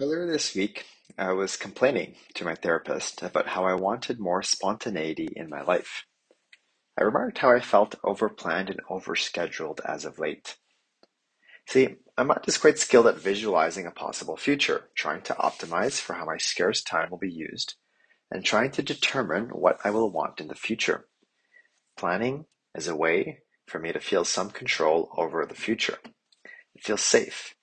Earlier this week, I was complaining to my therapist about how I wanted more spontaneity in my life. I remarked how I felt overplanned and overscheduled as of late. See, I'm not is quite skilled at visualizing a possible future, trying to optimize for how my scarce time will be used, and trying to determine what I will want in the future. Planning is a way for me to feel some control over the future. It feels safe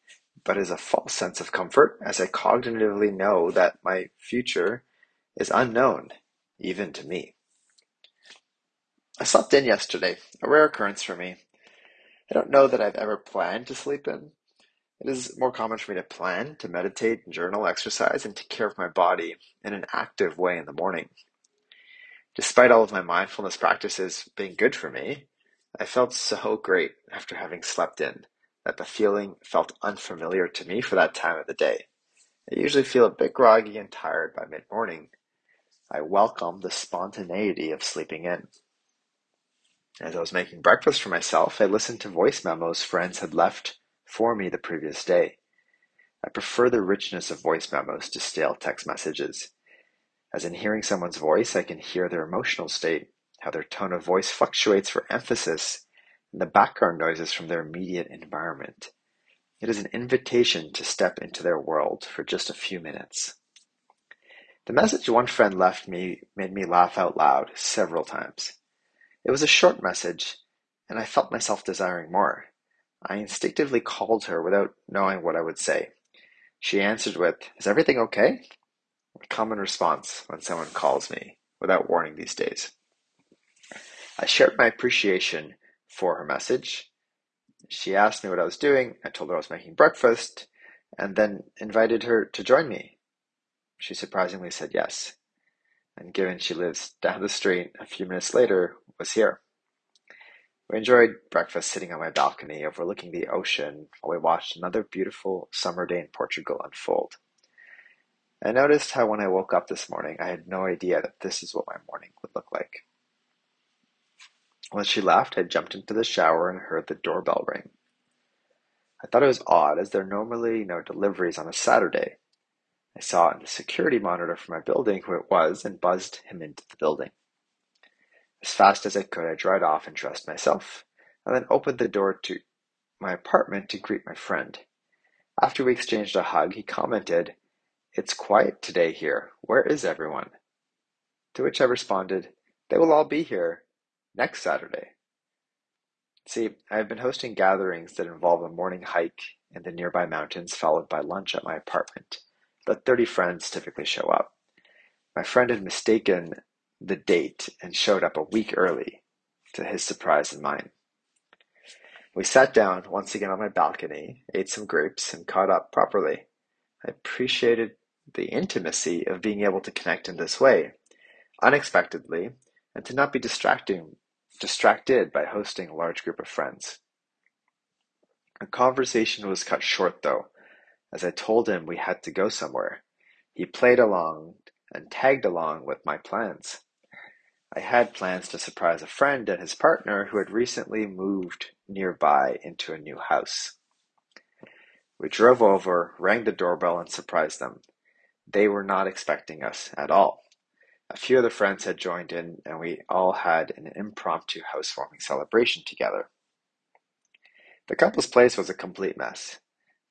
but is a false sense of comfort as I cognitively know that my future is unknown, even to me. I slept in yesterday, a rare occurrence for me. I don't know that I've ever planned to sleep in. It is more common for me to plan, to meditate, journal, exercise, and take care of my body in an active way in the morning. Despite all of my mindfulness practices being good for me, I felt so great after having slept in that the feeling felt unfamiliar to me for that time of the day. I usually feel a bit groggy and tired by mid morning. I welcome the spontaneity of sleeping in. As I was making breakfast for myself, I listened to voice memos friends had left for me the previous day. I prefer the richness of voice memos to stale text messages. As in hearing someone's voice, I can hear their emotional state, how their tone of voice fluctuates for emphasis the background noises from their immediate environment. It is an invitation to step into their world for just a few minutes. The message one friend left me made me laugh out loud several times. It was a short message, and I felt myself desiring more. I instinctively called her without knowing what I would say. She answered with, Is everything okay? A common response when someone calls me without warning these days. I shared my appreciation for her message. She asked me what I was doing. I told her I was making breakfast and then invited her to join me. She surprisingly said yes. And given she lives down the street, a few minutes later was here. We enjoyed breakfast sitting on my balcony overlooking the ocean while we watched another beautiful summer day in Portugal unfold. I noticed how when I woke up this morning, I had no idea that this is what my morning would look like. When she left, I jumped into the shower and heard the doorbell ring. I thought it was odd, as there are normally no deliveries on a Saturday. I saw in the security monitor for my building who it was and buzzed him into the building. As fast as I could, I dried off and dressed myself, and then opened the door to my apartment to greet my friend. After we exchanged a hug, he commented, It's quiet today here. Where is everyone? To which I responded, They will all be here next Saturday. See, I have been hosting gatherings that involve a morning hike in the nearby mountains, followed by lunch at my apartment. About 30 friends typically show up. My friend had mistaken the date and showed up a week early, to his surprise and mine. We sat down once again on my balcony, ate some grapes, and caught up properly. I appreciated the intimacy of being able to connect in this way, unexpectedly, and to not be distracting distracted by hosting a large group of friends. Our conversation was cut short, though, as I told him we had to go somewhere. He played along and tagged along with my plans. I had plans to surprise a friend and his partner who had recently moved nearby into a new house. We drove over, rang the doorbell, and surprised them. They were not expecting us at all. A few other friends had joined in, and we all had an impromptu housewarming celebration together. The couple's place was a complete mess.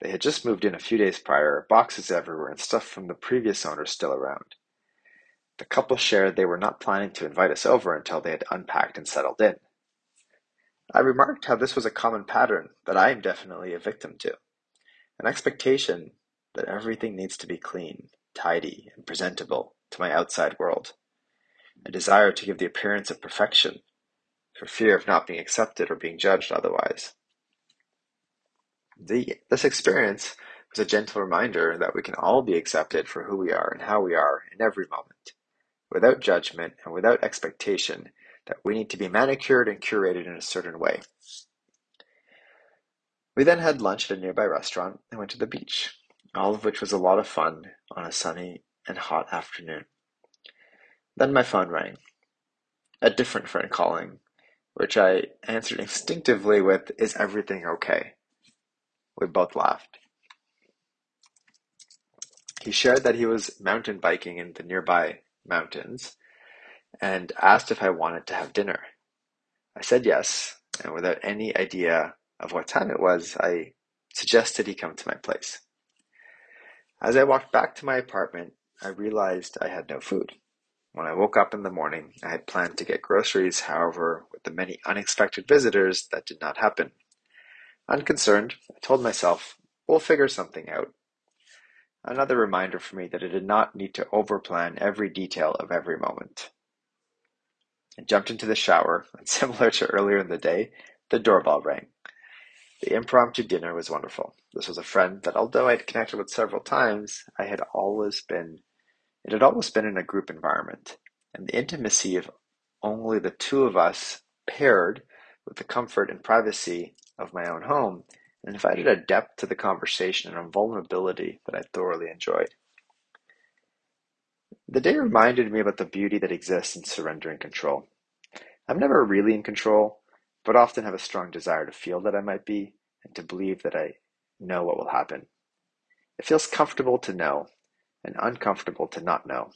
They had just moved in a few days prior, boxes everywhere, and stuff from the previous owner still around. The couple shared they were not planning to invite us over until they had unpacked and settled in. I remarked how this was a common pattern that I am definitely a victim to. An expectation that everything needs to be clean, tidy, and presentable to my outside world, a desire to give the appearance of perfection, for fear of not being accepted or being judged otherwise. The, this experience was a gentle reminder that we can all be accepted for who we are and how we are in every moment, without judgment and without expectation that we need to be manicured and curated in a certain way. We then had lunch at a nearby restaurant and went to the beach, all of which was a lot of fun on a sunny and hot afternoon. Then my phone rang. A different friend calling, which I answered instinctively with, Is everything okay? We both laughed. He shared that he was mountain biking in the nearby mountains and asked if I wanted to have dinner. I said yes, and without any idea of what time it was, I suggested he come to my place. As I walked back to my apartment, I realized I had no food. When I woke up in the morning, I had planned to get groceries, however, with the many unexpected visitors, that did not happen. Unconcerned, I told myself, we'll figure something out. Another reminder for me that I did not need to overplan every detail of every moment. I jumped into the shower, and similar to earlier in the day, the doorbell rang. The impromptu dinner was wonderful. This was a friend that, although I had connected with several times, I had always been it had always been in a group environment, and the intimacy of only the two of us paired with the comfort and privacy of my own home invited a depth to the conversation and a vulnerability that I thoroughly enjoyed. The day reminded me about the beauty that exists in surrendering control. I'm never really in control, but often have a strong desire to feel that I might be and to believe that I know what will happen. It feels comfortable to know and uncomfortable to not know.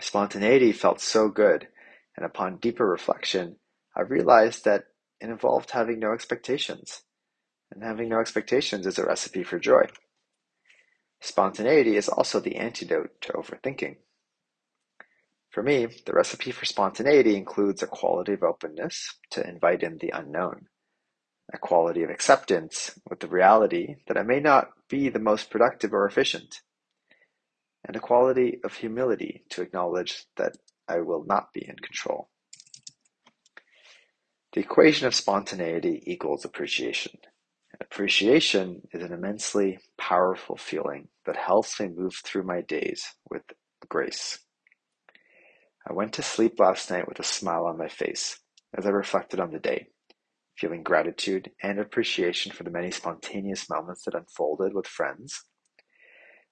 Spontaneity felt so good, and upon deeper reflection, I realized that it involved having no expectations and having no expectations is a recipe for joy. Spontaneity is also the antidote to overthinking. For me, the recipe for spontaneity includes a quality of openness to invite in the unknown, a quality of acceptance with the reality that I may not be the most productive or efficient, and a quality of humility to acknowledge that I will not be in control. The equation of spontaneity equals appreciation. Appreciation is an immensely powerful feeling that helps me move through my days with grace. I went to sleep last night with a smile on my face as I reflected on the day, feeling gratitude and appreciation for the many spontaneous moments that unfolded with friends.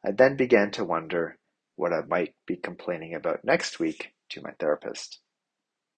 I then began to wonder what I might be complaining about next week to my therapist.